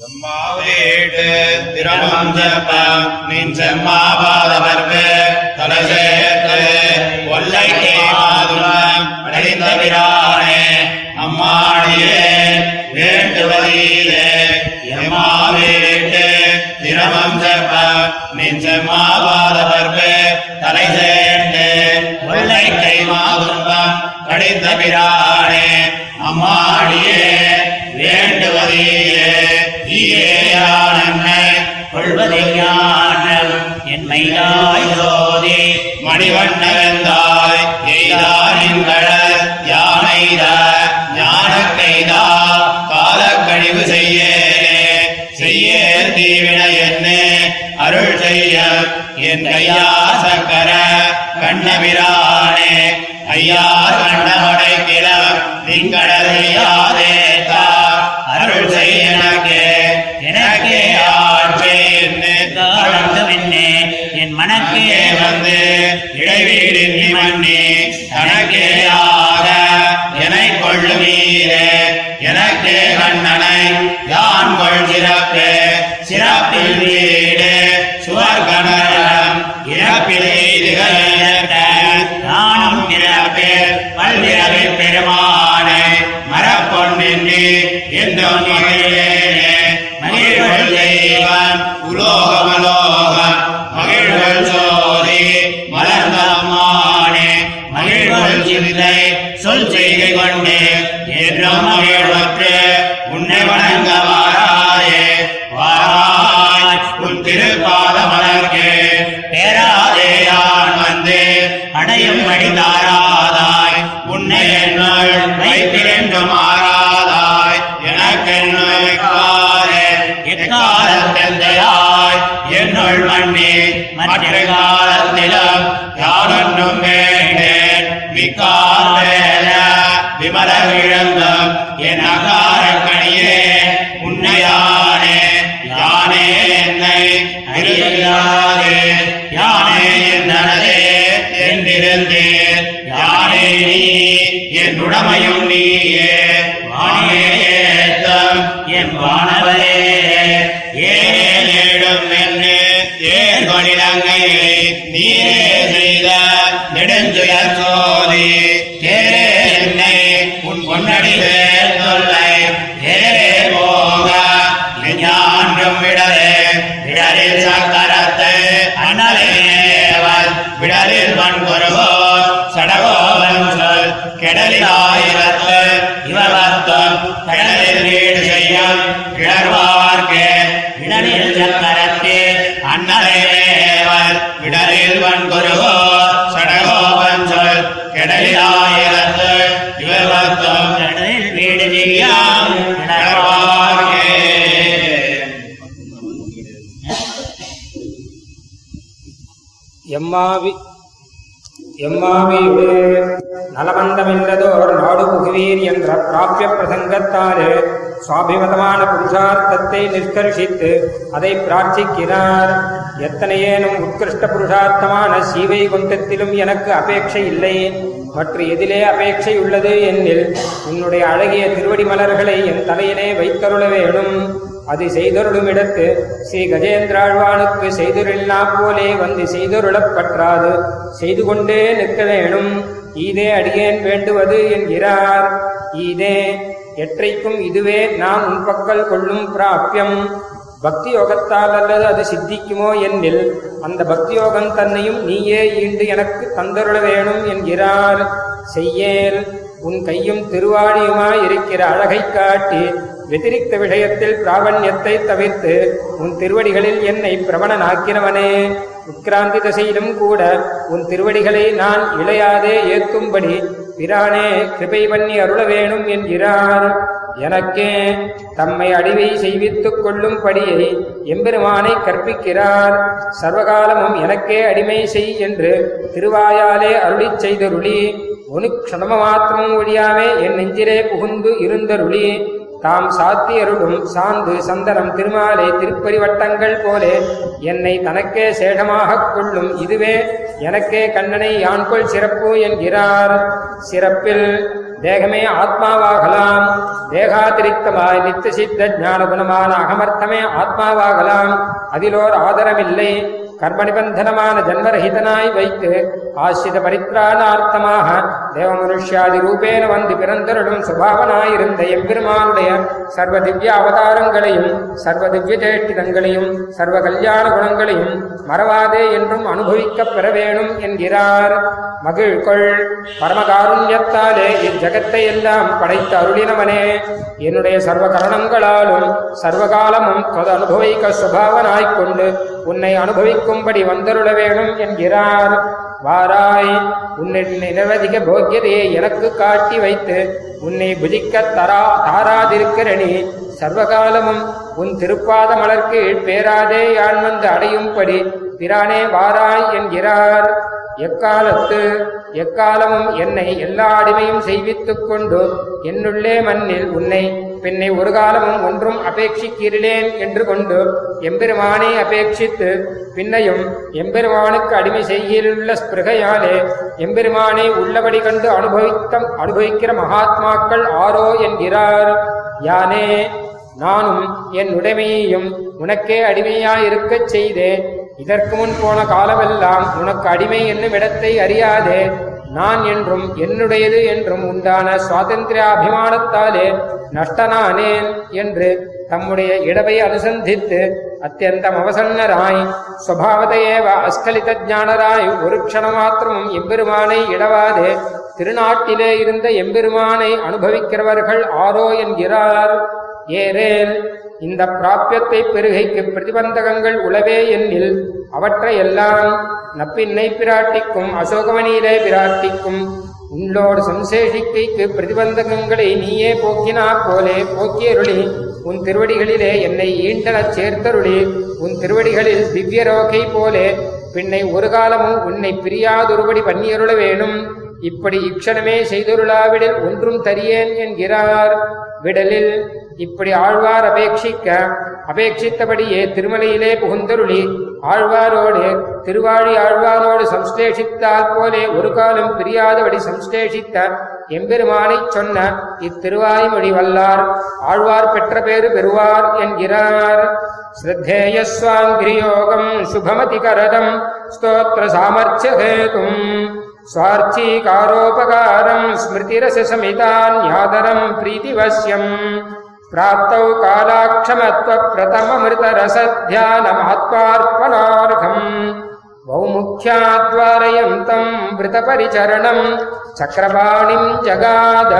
எம்மாவேட்டு திரமம் செப்ப நின் செம்மாவாதவர்க்கு தலை சேர்த்து ஒல்லை அடைந்த பிரானே அம்மாடியே வேண்டுவதீரே எம்மாவேட்டு திரமம் செப்ப நின் செம்மாவாதவர்க்கு தலை சேர்த்து ஒல்லை கைமாதுரம் அடைந்த அம்மாடியே கொள்வதை ஞானம் என் மயிலாய் ஜோதி மணிவண்ணவெந்தாய் எய்தாரின்கள யானைத ஞானக்கைதா காலக்கழிவு செய்யேனே. செய்யே தீவின என்ன அருள் செய்ய என் கையா சங்கர கண்ணபிரானே. ஐயா கண்ணமடை கிளம் திங்கடலையாதே தா. அருள் செய்ய எனக்கே எனக்கே ஆ. தனக்கே வந்து இடைவீடு மன்னி தனக்கே ஆக எனை கொள்ளுமீரே எனக்கே கண்ணனை யான் கொள் சிறப்பு சிறப்பில் வீடு சுவர் கணரம் இறப்பில் எய்துகள் நானும் பிறப்பில் பல்விரவி பெருமானை மரப்பொன்னின்றி எந்த மகிழேனே மகிழ்வள் உலோகமலோ வாராய் பேராதேயான் வந்து அடையும் அடிதாராதாய் உன்னை என்னுள் மாறாதாய் எனக்கென்னு வைக்காதே எக்காலத்தெந்தையாய் என்னுள் மண்ணே மற்ற காலத்திலும் embarrassed. எம்மாவி எம்மாவியுடைய நலமந்தமில்லதோர் நாடு புகுவீர் என்ற பிராபிய பிரசங்கத்தாலே சுவாபிமதமான புருஷார்த்தத்தை நிஷ்கர்ஷித்து அதை பிரார்த்திக்கிறார். எத்தனையேனும் உத்கிருஷ்ட புருஷார்த்தமான சீவை குண்டத்திலும் எனக்கு அபேட்சை இல்லை. மற்ற எதிலே அபேட்சை உள்ளது என்னில் உன்னுடைய அழகிய திருவடி மலர்களை என் தலையிலே வைத்தருள வேணும் அது செய்தருளும் இடத்து ஸ்ரீ கஜேந்திராழ்வானுக்கு செய்தருளினா போலே வந்து செய்தொருளப் பற்றாது. செய்து கொண்டே நிற்க வேணும். ஈதே அடியேன் வேண்டுவது என்கிறார். ஈதே எற்றைக்கும் இதுவே நான் உன் பக்கல் கொள்ளும் பிராப்பியம் பக்தி யோகத்தால் அல்லது அது சித்திக்குமோ என்னில் அந்த பக்தி யோகம் தன்னையும் நீயே ஈண்டு எனக்கு தந்தருள வேணும் என்கிறார். செய்யேல் உன் கையும் திருவாடியுமாய் இருக்கிற அழகைக் காட்டி வெதிரிக்த விஷயத்தில் பிராவண்யத்தை தவிர்த்து உன் திருவடிகளில் என்னை பிரபணனாக்கினவனே உட்கிராந்தி தசையிலும் கூட உன் திருவடிகளை நான் இளையாதே ஏத்தும்படி பிரானே கிருபை பண்ணி அருள வேணும் என்கிறார் எனக்கே தம்மை அடிவை செய்வித்துக் கொள்ளும்படியை எம்பெருமானை கற்பிக்கிறார். சர்வகாலமும் எனக்கே அடிமை செய் என்று திருவாயாலே அருளிச் செய்தருளி. ஒனு க்ஷணம மாத்திரமும் ஒழியாமே என் நெஞ்சிலே புகுந்து இருந்தருளி. தாம் சாத்தியருடும் சாந்து சந்தனம் திருமாலே திருப்பரிவட்டங்கள் போலே என்னை தனக்கே சேஷமாகக் கொள்ளும் இதுவே எனக்கே கண்ணனை யான்கொள் சிறப்பு என்கிறார். சிறப்பில் தேகமே ஆத்மாவாகலாம். தேகாதிரிக்தமாய் நித்திய சித்த ஞானகுணமான அகமர்த்தமே ஆத்மாவாகலாம். அதிலோர் ஆதரமில்லை. கர்ம நிபந்தனமான ஜன்மரஹிதனாய் வைத்து ஆசிரித பரித்ராணார்த்தமாக தேவ மனுஷ்யாதி ரூபேன வந்து பிறந்தருடும் சுபாவனாயிருந்த எம்பெருமானுடைய சர்வ திவ்ய அவதாரங்களையும் சர்வ திவ்ய ஜேஷ்டிதங்களையும் சர்வ கல்யாண குணங்களையும் மறவாதே என்றும் அனுபவிக்கப் பெற வேணும் என்கிறார். மகிழ்கொள். பரமகாருண்யத்தாலே இஜகத்தை எல்லாம் படைத்த அருளினவனே. என்னுடைய சர்வ கரணங்களாலும் சர்வகாலமும் தொது அனுபவிக்க சுபாவனாய்க் கொண்டு உன்னை அனுபவிக்கும்படி வந்தருள வேணும் என்கிறார். வாராய் உன்னை நிரவதிக போக்கியதையை எனக்கு காட்டி வைத்து உன்னை புஜிக்க தரா தாராதிருக்கிறனி. சர்வகாலமும் உன் திருப்பாத மலர்க்கு பேராதே யான் வந்து அடையும்படி பிரானே வாராய் என்கிறார். எக்காலத்து எக்காலமும் என்னை எல்லா அடிமையும் செய்வித்துக் கொண்டு என்னுள்ளே மண்ணில் உன்னை பின்னை ஒரு காலமும் ஒன்றும் அபேட்சிக்கிறேன் என்று கொண்டு எம்பெருமானை அபேட்சித்து பின்னையும் எம்பெருமானுக்கு அடிமை செய்கியுள்ள ஸ்பிருகையாலே எம்பெருமானை உள்ளபடி கண்டு அனுபவித்த அனுபவிக்கிற மகாத்மாக்கள் ஆரோ என்கிறார். யானே நானும் என் உடைமையையும் உனக்கே அடிமையாயிருக்கச் செய்தேன். இதற்கு முன் போன காலமெல்லாம் உனக்கு அடிமை என்னும் இடத்தை அறியாதே. நான் என்றும் என்னுடையது என்றும் உண்டான சுவாதந்திராபிமானத்தாலே நஷ்டனானேன் என்று தம்முடைய இடவை அனுசந்தித்து அத்தியந்தம் அவசன்னராய் சுவாவதையேவ அஸ்கலித ஞானராய் ஒரு க்ஷணமாத்திரமும் எம்பெருமானை இடவாதே திருநாட்டிலே இருந்த எம்பெருமானை அனுபவிக்கிறவர்கள் ஆரோ என்கிறார். ஏரேல் இந்த பிராபியத்தை பெருகைக்கு பிரதிபந்தகங்கள் உளவே என்னில் அவற்றையெல்லாம் நப்பின்னை பிராட்டிக்கும் அசோகவனியிலே பிராட்டிக்கும் உன்னோடு சம்சேஷிக்கைக்கு பிரதிபந்தகங்களை நீயே போக்கினா போலே போக்கியருளி உன் திருவடிகளிலே என்னை ஈண்டனச் சேர்த்தருளி உன் திருவடிகளில் திவ்ய ரோகை போலே பின்னை ஒரு காலமும் உன்னை பிரியாதொருபடி பண்ணியருள வேணும். இப்படி இக்ஷணமே செய்தொருளாவிடில் ஒன்றும் தரியேன் என்கிறார். விடலில் இப்படி ஆழ்வார் அபேட்சிக்க அபேட்சித்தபடியே திருமலையிலே புகுந்தருளி ஆழ்வாரோடு திருவாழி ஆழ்வாரோடு சம்ஸ்லேஷித்தால் போலே ஒரு காலம் பிரியாதபடி சம்ஸ்லேஷித்த எம்பெருமானைச் சொன்ன இத்திருவாய்மொழி வல்லார் ஆழ்வார் பெற்ற பேறு பெறுவார் என்கிறார் ஸ்ரத்தேயஸ்வாங்கிரியோகம் சுபமதிகரதம் ஸ்தோத்திர சாமர்த்தியஹேதும் स्वार्थीकारोपकारम् स्मृतिरससमितान्यादरम् प्रीतिवश्यम् प्राप्तौ कालाक्षमत्वप्रथममृतरसध्यानमात्मार्पणार्हम् वौमुख्याद्वारयन्तम् वृतपरिचरणम् चक्रपाणिम् जगाद